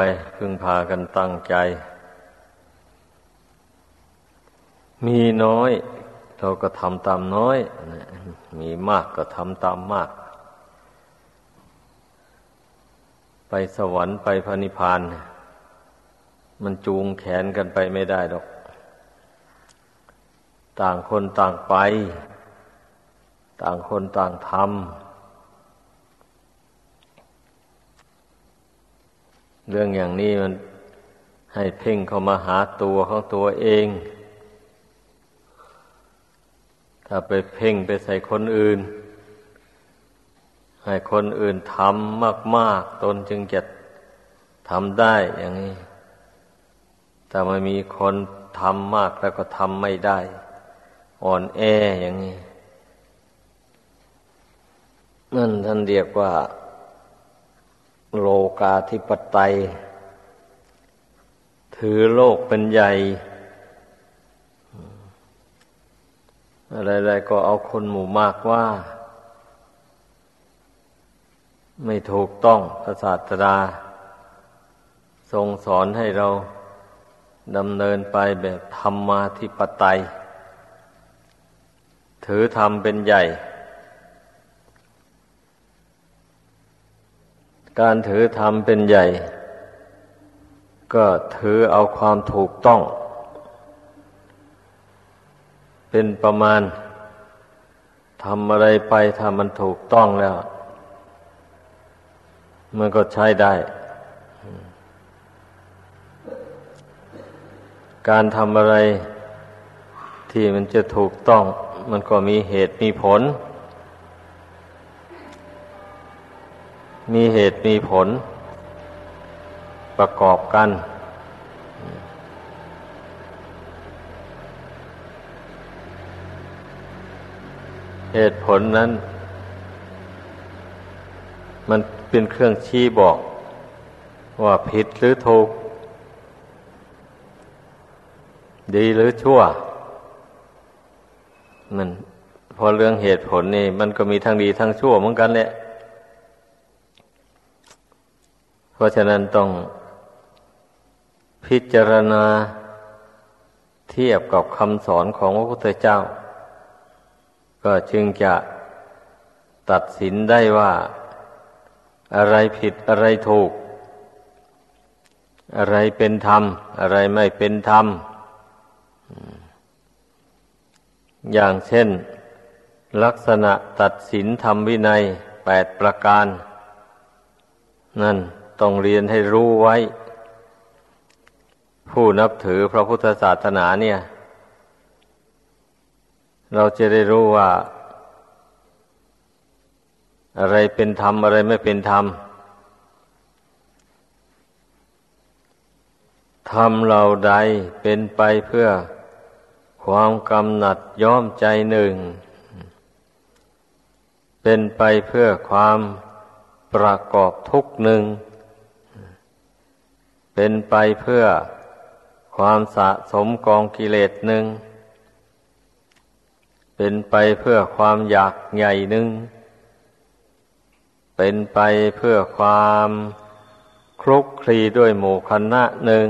ไปพึงพากันตั้งใจ มีน้อย เราก็ทำตามน้อย มีมากก็ทำตามมาก ไปสวรรค์ไปพระนิพพาน มันจูงแขนกันไปไม่ได้ดอก ต่างคนต่างไป ต่างคนต่างทำ เรื่องอย่างนี้มันให้เพ่งเข้ามาหาตัวของตัวเอง ถ้าไปเพ่งไปใส่คนอื่น ให้คนอื่นทำมาก ๆ ตนจึงจะทำได้อย่างนี้ แต่ไม่มีคนทำมากแล้วก็ทำไม่ได้ อ่อนแออย่างนี้นั่นท่านเรียกว่า โลกาธิปไตย ถือโลกเป็นใหญ่ อะไรๆก็เอาคนหมู่มากว่า ไม่ถูกต้องพระศาสดา ทรงสอนให้เราดำเนินไปแบบธรรมาธิปไตย ถือธรรมเป็นใหญ่ การถือธรรมเป็นใหญ่ ก็ถือเอาความถูกต้อง เป็นประมาณทำอะไรไปถ้ามันถูกต้องแล้ว มันก็ใช้ได้ การทำอะไรที่มันจะถูกต้อง มันก็มีเหตุมีผล มีเหตุมีผล ประกอบกัน เหตุผลนั้น มันเป็นเครื่องชี้บอก ว่าผิดหรือถูก ดีหรือชั่ว มันพอเรื่องเหตุผลนี่ มันก็มีทั้งดีทั้งชั่วเหมือนกันแหละ เพราะฉะนั้นต้องพิจารณาเทียบกับคำสอนของพระพุทธเจ้า ก็จึงจะตัดสินได้ว่า อะไรผิดอะไรถูก อะไรเป็นธรรม อะไรไม่เป็นธรรม อย่างเช่น ลักษณะตัดสินธรรมวินัยแปดประการ นั่น ต้องเรียนให้รู้ไว้ ผู้นับถือพระพุทธศาสนาเนี่ย เราจะได้รู้ว่า อะไรเป็นธรรม อะไรไม่เป็นธรรมธรรมเราใดเป็นไปเพื่อความกำหนัดย้อมใจหนึ่ง เป็นไปเพื่อความประกอบทุกหนึ่ง เป็นไปเพื่อความสะสมกองกิเลสหนึ่ง เป็นไปเพื่อความอยากใหญ่หนึ่ง เป็นไปเพื่อความคลุกคลีด้วยหมู่คณะหนึ่ง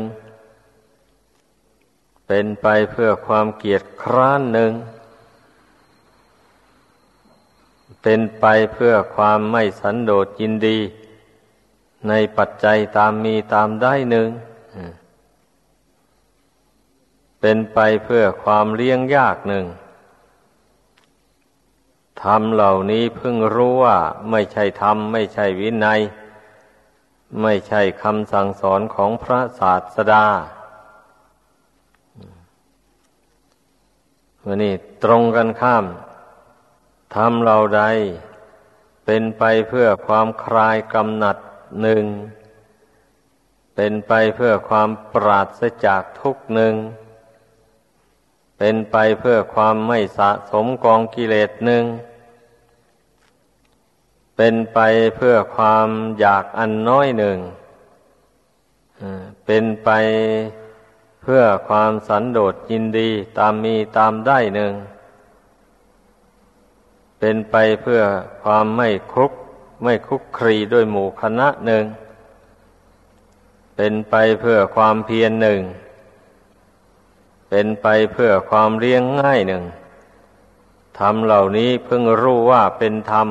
เป็นไปเพื่อความเกียรติคร้านหนึ่ง เป็นไปเพื่อความไม่สันโดษยินดี ในปัจจัยตามมีตามได้หนึ่งเป็นไปเพื่อความเลี้ยงยากหนึ่งธรรมเหล่านี้เพิ่งรู้ว่า ไม่ใช่ธรรม ไม่ใช่วินัย ไม่ใช่คำสั่งสอนของพระศาสดาวันนี้ตรงกันข้ามทำเราใด เป็นไปเพื่อความคลายกำหนัด หนึ่งเป็นไปเพื่อความปราศจากทุกหนึ่งเป็นไปเพื่อความไม่สะสมกองกิเลสหนึ่งเป็นไปเพื่อความอยากอันน้อยหนึ่งเป็นไปเพื่อความสันโดษยินดีตามมีตามได้หนึ่งเป็นไปเพื่อความไม่คุก ไม่คุกครีด้วยหมู่คณะหนึ่ง เป็นไปเพื่อความเพียรหนึ่ง เป็นไปเพื่อความเรียงง่ายหนึ่งธรรมเหล่านี้เพิ่งรู้ว่าเป็นธรรม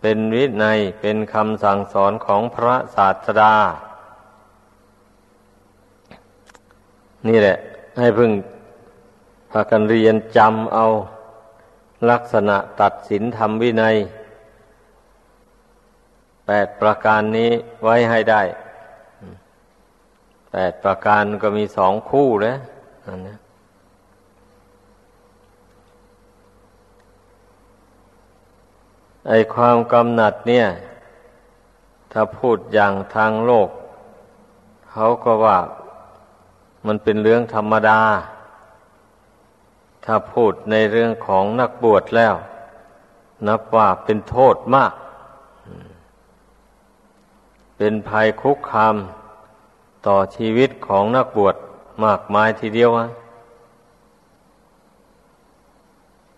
เป็นวินัยเป็นคำสั่งสอนของพระศาสดา นี่แหละ ให้พึ่งพากันเรียนจำเอาลักษณะตัดสินธรรมวินัย แปดประการนี้ไว้ให้ได้ แปดประการก็มีสองคู่แล้วอันนี้ไอความกำหนัดเนี่ย ถ้าพูดอย่างทางโลก เขาก็ว่ามันเป็นเรื่องธรรมดา ถ้าพูดในเรื่องของนักบวชแล้ว นับว่าเป็นโทษมาก เป็นภัยคุกคามต่อชีวิตของนักบวชมากมายทีเดียวะ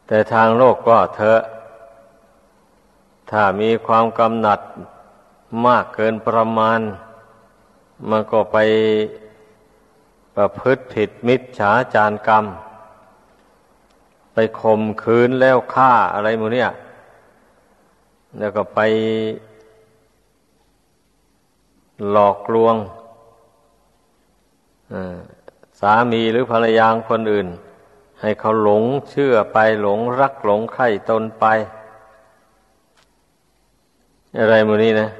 แต่ทางโลกก็เถอะ ถ้ามีความกำหนัดมากเกินประมาณ มันก็ไปประพฤติผิดมิจฉาจารกรรม ไปข่มขืนแล้วฆ่าอะไรมูเนี่ย แล้วก็ไป หลอกลวงสามีหรือภรรยาคนอื่น ให้เขาหลงเชื่อไปหลงรักหลงใคร่ตนไป อะไรมูนี้นะ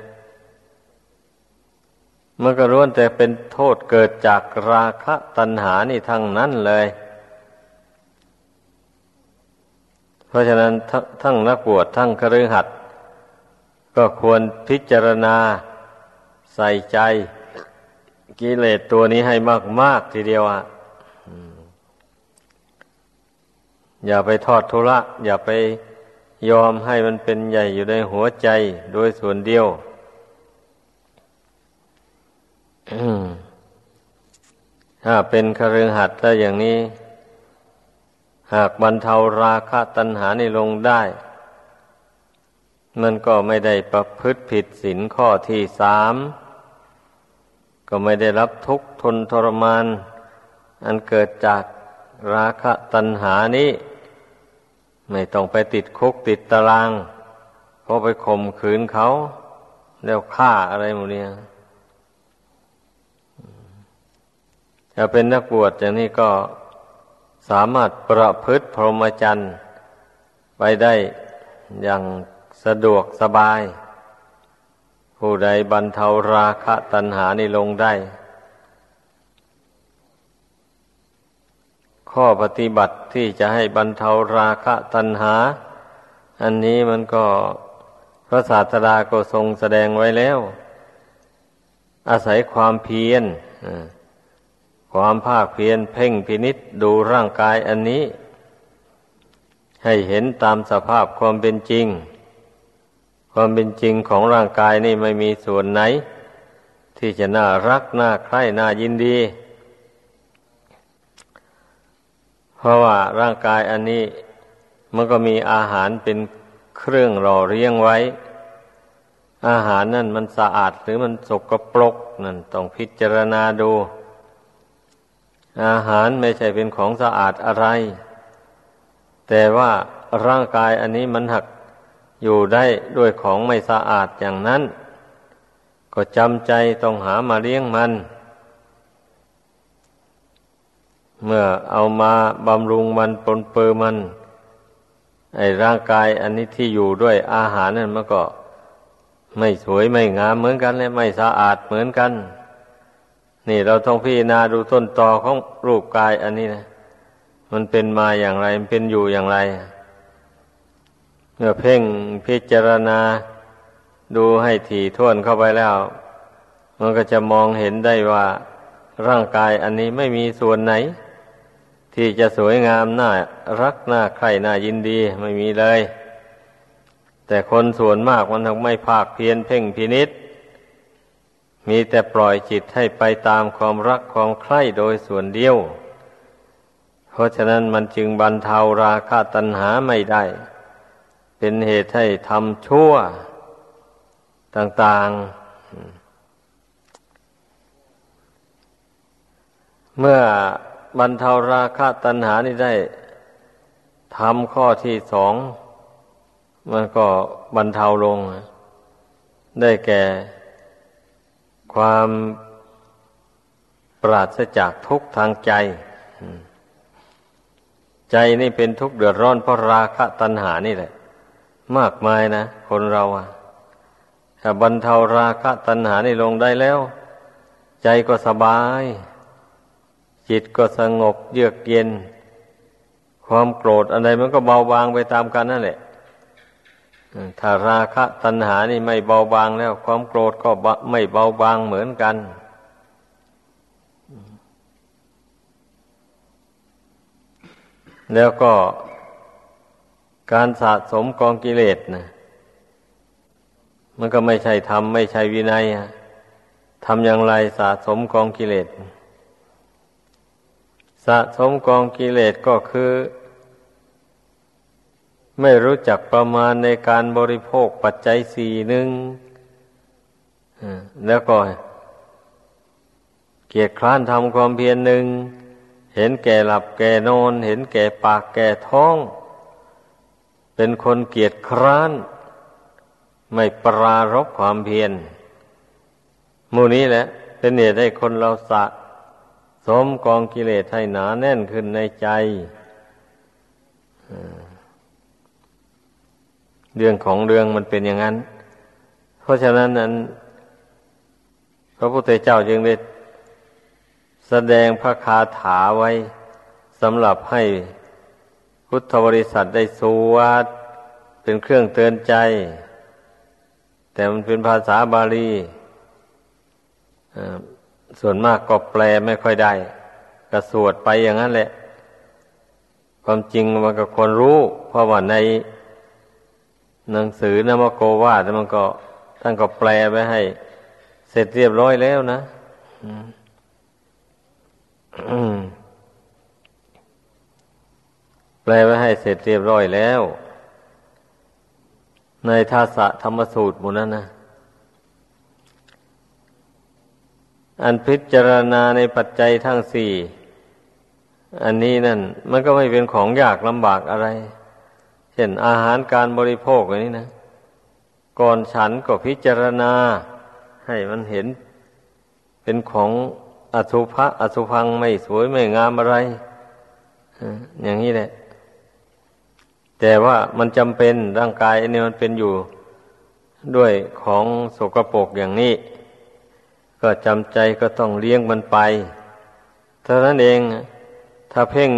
มันก็ร้วนแต่เป็นโทษเกิดจากราคะตัณหานี่ทั้งนั้นเลย เพราะฉะนั้นทั้งนักบวชทั้งคฤหัสถ์ก็ควรพิจารณา ใส่ใจกิเลสตัวนี้ให้มาก ๆ ทีเดียวอะอย่าไปทอดทุระ อย่าไปยอมให้มันเป็นใหญ่อยู่ในหัวใจโดยส่วนเดียวถ้าเป็นคฤหัสถ์แล้วอย่างนี้ หากบรรเทาราคะตัณหาในลงได้ มันก็ไม่ได้ประพฤติผิดศีลข้อที่สาม ก็ไม่ได้รับทุกข์ทนทรมาน อันเกิดจากราคะตัณหานี้ ไม่ต้องไปติดคุกติดตาราง เพราะไปข่มขืนเขา แล้วฆ่าอะไรหมดเนี่ยถ้าเป็นนักบวชอย่างนี้ก็สามารถประพฤติพรหมจรรย์ไปได้อย่างสะดวกสบาย ผู้ใดบรรเทาราคะตัณหานี่ลงได้ ข้อปฏิบัติที่จะให้บรรเทาราคะตัณหา อันนี้มันก็พระศาสดาก็ทรงแสดงไว้แล้ว อาศัยความเพียรความภาคเพียรเพ่งพินิษดูร่างกายอันนี้ ให้เห็นตามสภาพความเป็นจริง ความเป็นจริงของร่างกายนี่ไม่มีส่วนไหน ที่จะน่ารักน่าใคร่น่ายินดี เพราะว่าร่างกายอันนี้มันก็มีอาหารเป็นเครื่องหล่อเลี้ยงไว้ อาหารนั่นมันสะอาดหรือมันสกปรกนั่นต้องพิจารณาดู อาหารไม่ใช่เป็นของสะอาดอะไร แต่ว่าร่างกายอันนี้มันหัก อยู่ได้ด้วยของไม่สะอาดอย่างนั้น ก็จำใจต้องหามาเลี้ยงมัน เมื่อเอามาบำรุงมันปนเปื้อมัน ไอ้ร่างกายอันนี้ที่อยู่ด้วยอาหารนั่นมันก็ไม่สวยไม่งามเหมือนกันและไม่สะอาดเหมือนกัน นี่เราต้องพิจารณาดูต้นตอของรูปกายอันนี้นะ มันเป็นมาอย่างไร มันเป็นอยู่อย่างไร เมื่อเพ่งพิจารณาดูให้ถี่ถ้วนเข้าไปแล้ว มันก็จะมองเห็นได้ว่าร่างกายอันนี้ไม่มีส่วนไหน ที่จะสวยงามน่ารักน่าใคร่น่ายินดีไม่มีเลย แต่คนส่วนมากมันทำไม่ภาคเพียนเพ่งพินิษมีแต่ปล่อยจิตให้ไปตามความรักความใคร่โดยส่วนเดียว เพราะฉะนั้นมันจึงบรรเทาราคะตัณหาไม่ได้ เป็นเหตุให้ทำชั่ว ต่าง ๆ เมื่อบรรเทาราคะตัณหานี่ได้ทำข้อที่สอง มันก็บรรเทาลง ได้แก่ ความปราศจากทุกข์ทางใจ ใจนี่เป็นทุกข์เดือดร้อนเพราะราคะตัณหานี่แหละ มากมายนะ คนเราอะถ้าบรรเทาราคะตัณหาในลงได้แล้ว ใจก็สบาย จิตก็สงบเยือกเย็น ความโกรธอะไรมันก็เบาบางไปตามกันนั่นแหละถ้าราคะตัณหานี่ไม่เบาบางแล้ว ความโกรธก็ไม่เบาบางเหมือนกัน แล้วก็ การสะสมกองกิเลสนะมันก็ไม่ใช่ธรรมไม่ใช่วินัยทำอย่างไรสะสมกองกิเลส สะสมกองกิเลสก็คือ ไม่รู้จักประมาณในการบริโภคปัจจัยสี่หนึ่งแล้วก็เกียรติคร้านทำความเพียรหนึ่ง เห็นแก่หลับแก่นอน เห็นแก่ปากแก่ท้อง เป็นคนเกียรติคร้าน ไม่ปรารบความเพียรมูนี้แหละ เป็นเหตุให้คนเราสะ สมกองกิเลสให้หนาแน่นขึ้นในใจเรื่องของเรื่องมันเป็นอย่างนั้น เพราะฉะนั้นนั้น พระพุทธเจ้าจึงได้แสดงพระคาถาไว้สำหรับให้ พุทธบริษัทได้สวดเป็นเครื่องเตือนใจ แต่มันเป็นภาษาบาลีส่วนมากก็แปลไม่ค่อยได้ก็สวดไปอย่างนั้นแหละ ความจริงมันก็ควรรู้ เพราะว่าในหนังสือนมโกวาดมันก็ท่านก็แปลไปให้ เสร็จเรียบร้อยแล้วนะ แปลไว้ให้เสร็จเรียบร้อยแล้ว ในทาสะธรรมสูตรมดนั้นนะอันพิจารณาในปัจจัยทั้งสี่ อันนี้นั่น มันก็ไม่เป็นของยากลำบากอะไร เช่นอาหารการบริโภคอย่างนี้นะ ก่อนฉันก็พิจารณา ให้มันเห็น เป็นของอสุภะอสุพังไม่สวยไม่งามอะไร อย่างนี้แหละ แต่ว่ามันจำเป็นร่างกายอันนี้มันเป็นอยู่ด้วยของสกปรกอย่างนี้ ก็จำใจก็ต้องเลี้ยงมันไปเท่านั้นเองถ้าเพ่ง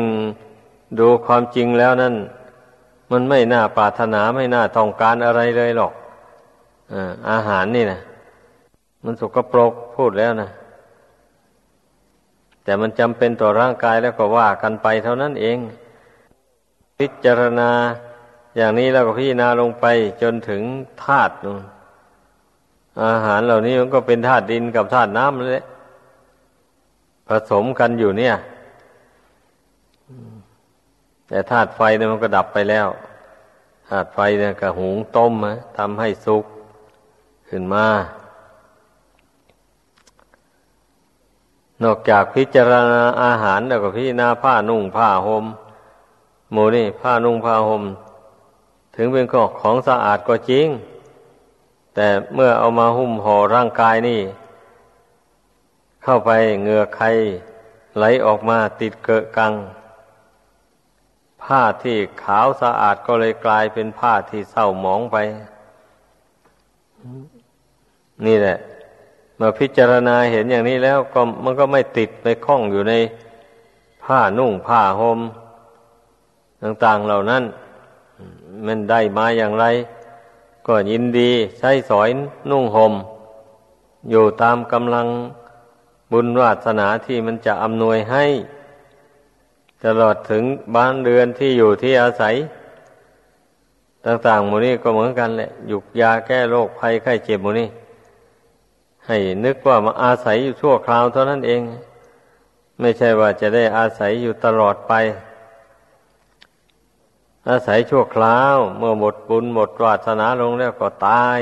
ดูความจริงแล้วนั่น มันไม่น่าปรารถนาไม่น่าต้องการอะไรเลยหรอกอาหารนี่นะมันสกปรกพูดแล้วนะแต่มันจำเป็นต่อร่างกายแล้วก็ว่ากันไปเท่านั้นเอง พิจารณาอย่างนี้แล้วก็พิจารณาลงไปจนถึงธาตุอาหารเหล่านี้มันก็เป็นธาตุดินกับธาตุน้ำเลยผสมกันอยู่เนี่ย แต่ธาตุไฟเนี่ยมันก็ดับไปแล้วธาตุไฟเนี่ยก็หุงต้มนะทำให้สุกขึ้นมา นอกจากพิจารณาอาหารแล้วก็พิจารณาผ้านุ่งผ้าหม่ม หมูนี่ผ้านุ่งผ้าหม่มถึงเป็นของของสะอาดก็จริง แต่เมื่อเอามาหุ้มห่อร่างกายนี่ เข้าไปเหงื่อใครไหลออกมาติดเกะกัง ผ้าที่ขาวสะอาดก็เลยกลายเป็นผ้าที่เศร้าหมองไป นี่แหละมื่อพิจารณาเห็นอย่างนี้แล้วก็มันก็ไม่ติดไปคล้องอยู่ในผ้านุ่งผ้าหม่ม ต่างๆเหล่านั้น มันได้มาอย่างไร ก็ยินดีใช้สอยนุ่งหม่มอยู่ตามกำลังบุญวาสนาที่มันจะอำนวยให้ ตลอดถึงบ้านเรือนที่อยู่ที่อาศัย ต่างๆหมู่นี้ก็เหมือนกันแหละหยุกยาแก้โรคภัยไข้เจ็บหมู่นี้ให้นึกว่ามาอาศัยอยู่ชั่วคราวเท่านั้นเอง ไม่ใช่ว่าจะได้อาศัยอยู่ตลอดไป อาศัยชั่วคราว เมื่อหมดบุญหมดวาสนาลงแล้วก็ตาย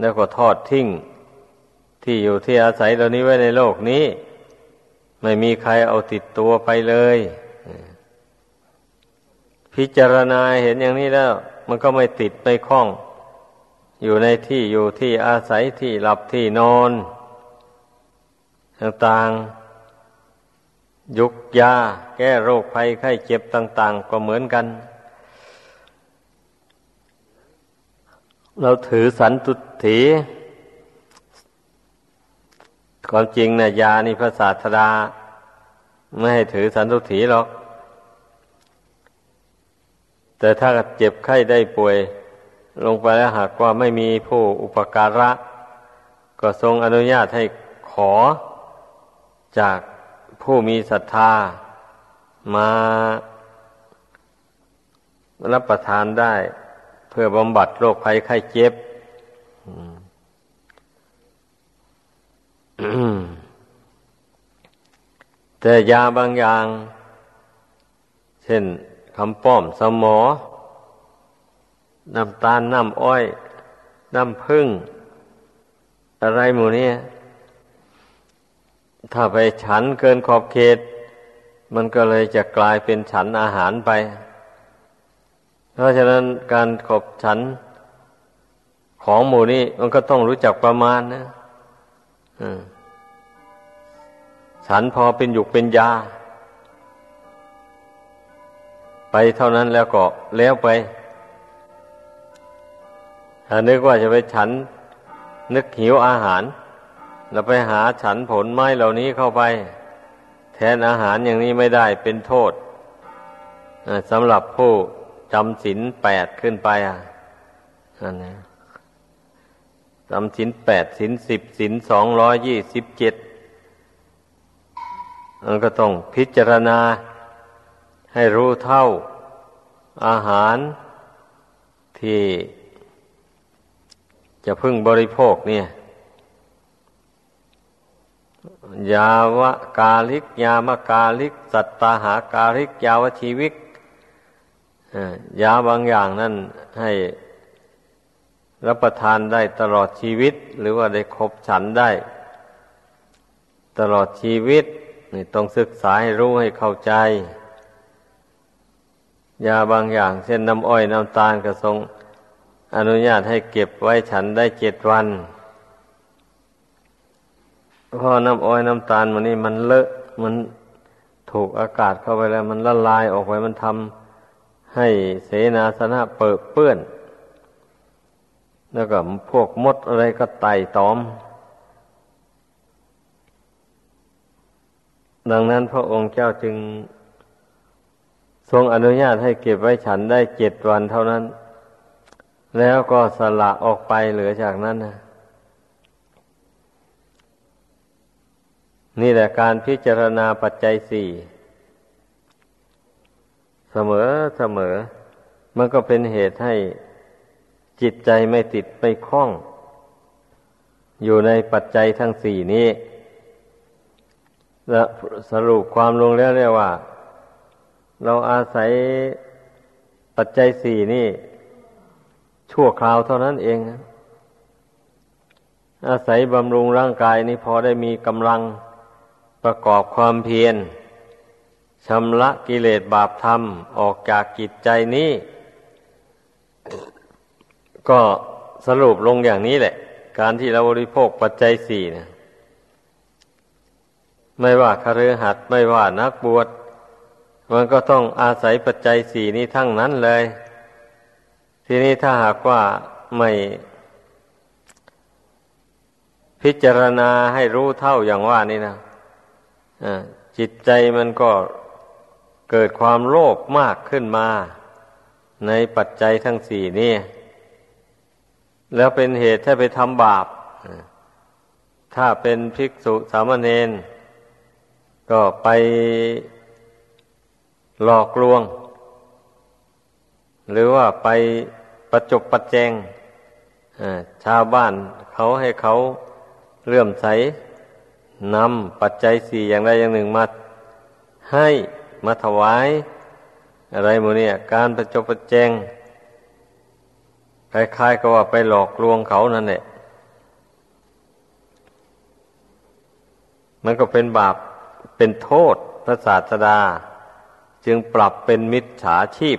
แล้วก็ทอดทิ้ง ที่อยู่ที่อาศัยเหล่านี้ไว้ในโลกนี้ ไม่มีใครเอาติดตัวไปเลย พิจารณาเห็นอย่างนี้แล้ว มันก็ไม่ติดไม่คล้อง อยู่ในที่อยู่ที่อาศัยที่หลับที่นอน ต่างๆ ยุกยาแก้โรคภัยไข้เจ็บต่าง ๆ ก็เหมือนกัน เราถือสันตุถีความจริงนะยานี่พระศาสดา ไม่ให้ถือสันตุถีหรอก แต่ถ้าเจ็บไข้ได้ป่วย ลงไปแล้วหากว่าไม่มีผู้อุปการะ ก็ทรงอนุญาตให้ขอจาก ผู้มีศรัทธามารับประทานได้ เพื่อบำบัดโรคภัยไข้เจ็บแต่ยาบางอย่าง เช่นคำป้อมสมอ น้ำตาลน้ำอ้อย น้ำพึ่ง อะไรหมูนี้ ถ้าไปฉันเกินขอบเขต มันก็เลยจะกลายเป็นฉันอาหารไป เพราะฉะนั้นการขบฉันของหมูนี้มันก็ต้องรู้จักประมาณนะฉันพอเป็นหยุกเป็นยา ไปเท่านั้นแล้วก็แล้วไปถ้านึกว่าจะไปฉัน นึกหิวอาหาร แล้วไปหาฉันผลไม้เหล่านี้เข้าไป แทนอาหารอย่างนี้ไม่ได้เป็นโทษสำหรับผู้จำศีลแปดขึ้นไปอะอันนี้จำศีลแปดศีลสิบศีลสองร้อยยี่สิบเจ็ดมันก็ต้องพิจารณาให้รู้เท่าอาหารที่จะพึ่งบริโภคเนี่ย ยาวะกาลิก ยามกาลิก สัตตาหากาลิก ยาวชีวิกยาบางอย่างนั้นให้รับประทานได้ตลอดชีวิต หรือว่าได้ครบฉันได้ ตลอดชีวิตนี่ต้องศึกษาให้รู้ให้เข้าใจ ยาบางอย่าง เช่นน้ำอ้อยน้ำตาลกระทรงอนุญาตให้เก็บไว้ฉันได้เจ็ดวัน พอน้ำอ้อยน้ำตาลมันนี่มันเลอะมันถูกอากาศเข้าไปแล้ว มันละลายออกไปมันทำให้เสนาสนะเปิดเปื้อน แล้วก็พวกมดอะไรก็ไต่ตอม ดังนั้นพระองค์เจ้าจึง ทรงอนุญาตให้เก็บไว้ฉันได้เจ็ดวันเท่านั้น แล้วก็สละออกไปเหลือจากนั้นนะ นี่แหละการพิจารณาปัจจัยสี่เสมอเสมอ มันก็เป็นเหตุให้จิตใจไม่ติดไม่คล้อง อยู่ในปัจจัยทั้งสี่นี้และสรุปความลงแล้วเรียกว่า เราอาศัยปัจจัยสี่นี่ ชั่วคราวเท่านั้นเอง อาศัยบำรุงร่างกายนี้พอได้มีกำลัง ประกอบความเพียรชำระกิเลสบาปธรรมออกจากกิจใจนี้ ก็สรุปลงอย่างนี้แหละ การที่เราบริโภคปัจจัยสี่เนี่ยไม่ว่าคฤหัสถ์ไม่ว่านักบวชมันก็ต้องอาศัยปัจจัยสี่นี้ทั้งนั้นเลย ทีนี้ถ้าหากว่าไม่ พิจารณาให้รู้เท่าอย่างว่านี่นะ จิตใจมันก็เกิดความโลภมากขึ้นมา ในปัจจัยทั้งสี่นี่แล้วเป็นเหตุให้ไปทำบาป ถ้าเป็นภิกษุสามเณรก็ไปหลอกลวง หรือว่าไปประจบประแจงชาวบ้านเขาให้เขาเลื่อมใส นำปัจจัยสี่อย่างใดอย่างหนึ่งมาให้มาถวาย อะไรโมเนี่ยการประจบประแจงคล้ายๆกับว่าไปหลอกลวงเขานั่นแหละมันก็เป็นบาปเป็นโทษพระศาสดา จึงปรับเป็นมิจฉาชีพ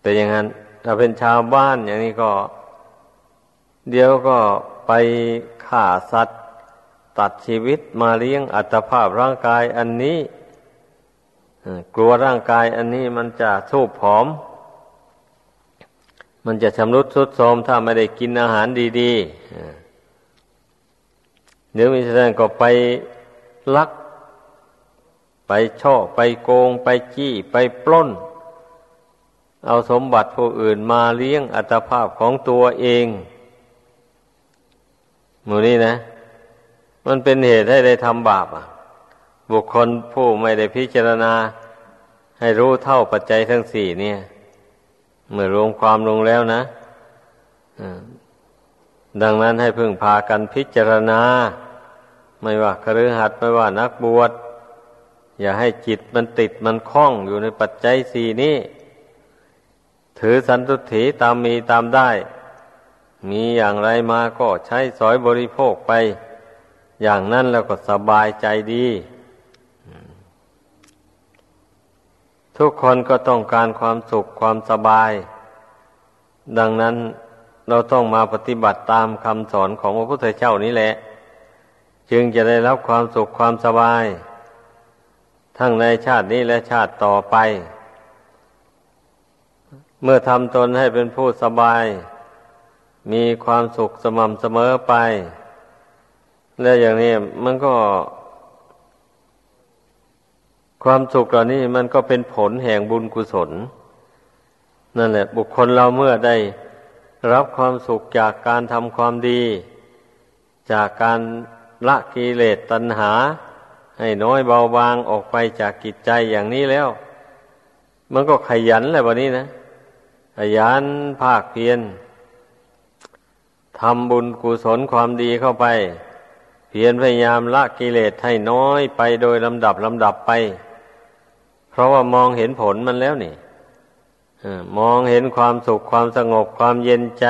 แต่อย่างนั้นถ้าเป็นชาวบ้านอย่างนี้ก็ เดี๋ยวก็ ไปฆ่าสัตว์ ตัดชีวิตมาเลี้ยงอัตภาพร่างกายอันนี้กลัวร่างกายอันนี้มันจะสูบผอม มันจะชำรุดทรุดโทรมถ้าไม่ได้กินอาหารดีๆเดี๋ยวมิฉะนั้นก็ไปลัก ไปช่อ ไปโกง ไปจี้ ไปปล้น เอาสมบัติผู้อื่นมาเลี้ยงอัตภาพของตัวเอง หมูนี้นะ มันเป็นเหตุให้ได้ทำบาปอะ บุคคลผู้ไม่ได้พิจารณา ให้รู้เท่าปัจจัยทั้งสี่เนี่ย เมื่อรวมความลงแล้วนะดังนั้นให้พึ่งพากันพิจารณา ไม่ว่าครือหัดไม่ว่านักบวชอย่าให้จิตมันติดมันคล้องอยู่ในปัจจัยสี่นี้ ถือสันตุถีตามมีตามได้ มีอย่างไรมาก็ใช้สอยบริโภคไป อย่างนั้นแล้วก็สบายใจดี ทุกคนก็ต้องการความสุขความสบาย ดังนั้นเราต้องมาปฏิบัติตามคำสอนของพระพุทธเจ้านี้แหละ จึงจะได้รับความสุขความสบาย ทั้งในชาตินี้และชาติต่อไป เมื่อทำตนให้เป็นผู้สบาย มีความสุขสม่ำเสมอไป และอย่างนี้มันก็ ความสุขเหล่านี้มันก็เป็นผลแห่งบุญกุศล นั่นแหละ บุคคลเราเมื่อได้รับความสุขจากการทำความดี จากการละกิเลสตัณหา ให้น้อยเบาบางออกไปจากกิจใจอย่างนี้แล้ว มันก็ขยันแหละวันนี้นะ ขยันภาคเพียร ทำบุญกุศลความดีเข้าไป เพียรพยายามละกิเลสให้น้อยไปโดยลำดับลำดับไป เพราะว่ามองเห็นผลมันแล้วนี่มองเห็นความสุขความสงบความเย็นใจ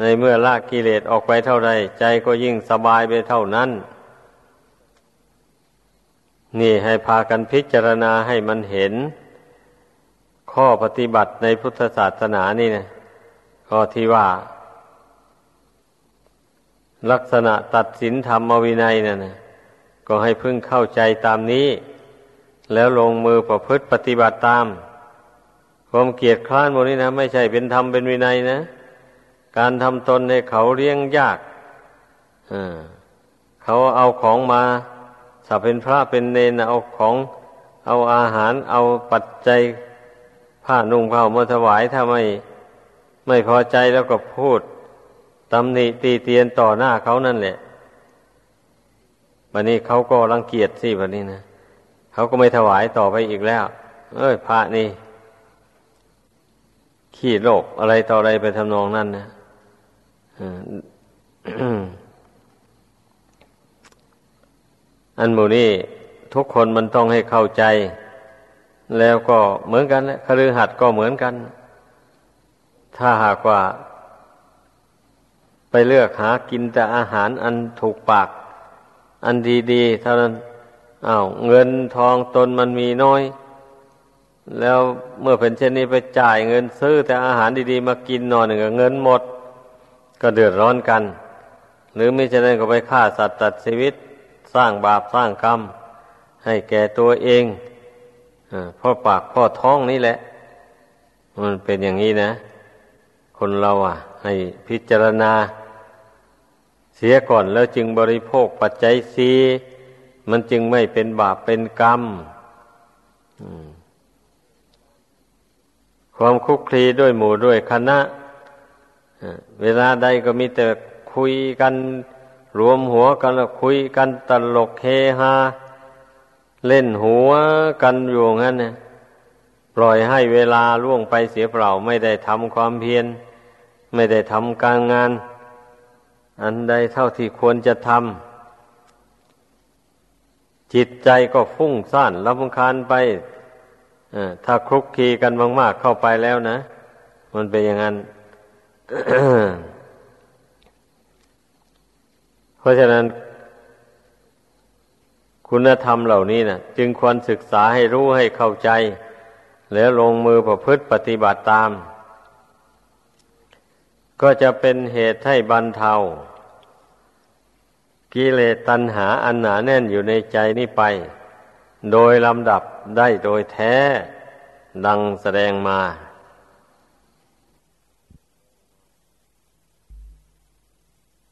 ในเมื่อละกิเลสออกไปเท่าไรใจก็ยิ่งสบายไปเท่านั้น นี่ให้พากันพิจารณาให้มันเห็น ข้อปฏิบัติในพุทธศาสนานี่นะข้อที่ว่า ลักษณะตัดสินธรรมวินัยนั่นนะก็ให้พึ่งเข้าใจตามนี้ แล้วลงมือประพฤติปฏิบัติตาม ความเกียดคร้านโมนี้นะ ไม่ใช่เป็นธรรมเป็นวินัยนะ การทำตนให้เขาเลี้ยงยากเขาเอาของมาถ้าเป็นพระเป็นเนนเอาของเอาอาหารเอาปัจจัยผ้านุ่งผ้ามาถวายถ้าไม่ ไม่พอใจแล้วก็พูด ตำหนิตีเตียนต่อหน้าเขานั่นแหละวันนี้เขาก็รังเกียจสิวันนี้นะเขาก็ไม่ถวายต่อไปอีกแล้ว เอ้ยพระนี่ขี้โลกอะไรต่ออะไรไปทำนองนั้นนะอันหมูนี่ทุกคนมันต้องให้เข้าใจ แล้วก็เหมือนกันแหละคฤหัสถ์ก็เหมือนกัน ถ้าหากว่า ไปเลือกหากินแต่อาหารอันถูกปาก อันดีๆเท่านั้นอา้าวเงินทองตนมันมีน้อย แล้วเมื่อเป็นเช่นนี้ไปจ่ายเงินซื้อแต่อาหารดีๆ มากินนอนหนึ่งเงินหมด ก็เดือดร้อนกัน หรือไม่เช่นนั้นก็ไปฆ่าสัตว์ตัดชีวิตสร้างบาปสร้างกรรม ให้แก่ตัวเองพ่อปากพ่อท้องนี่แหละ มันเป็นอย่างนี้นะ คนเราอะ ให้พิจารณา เสียก่อนแล้วจึงบริโภคปัจจัยสีมันจึงไม่เป็นบาปเป็นกรรมความคุกคลีด้วยหมู่ด้วยคณะเวลาใดก็มีแต่คุยกันรวมหัวกันแล้วคุยกันตลกเฮฮาเล่นหัวกันอยู่งั้นเนี่ยปล่อยให้เวลาล่วงไปเสียเปล่า ไม่ได้ทำความเพียรไม่ได้ทำการงาน อันใดเท่าที่ควรจะทำจิตใจก็ฟุ้งซ่านลำคาญไปถ้าคลุกคีกันมาก ๆ เข้าไปแล้วนะ มันเป็นอย่างนั้น เพราะฉะนั้น คุณธรรมเหล่านี้นะจึงควรศึกษาให้รู้ให้เข้าใจ แล้วลงมือประพฤติปฏิบัติตาม ก็จะเป็นเหตุให้บรรเทากิเลสตัณหาอันหนาแน่นอยู่ในใจนี้ไป โดยลำดับได้โดยแท้ดังแสดงมา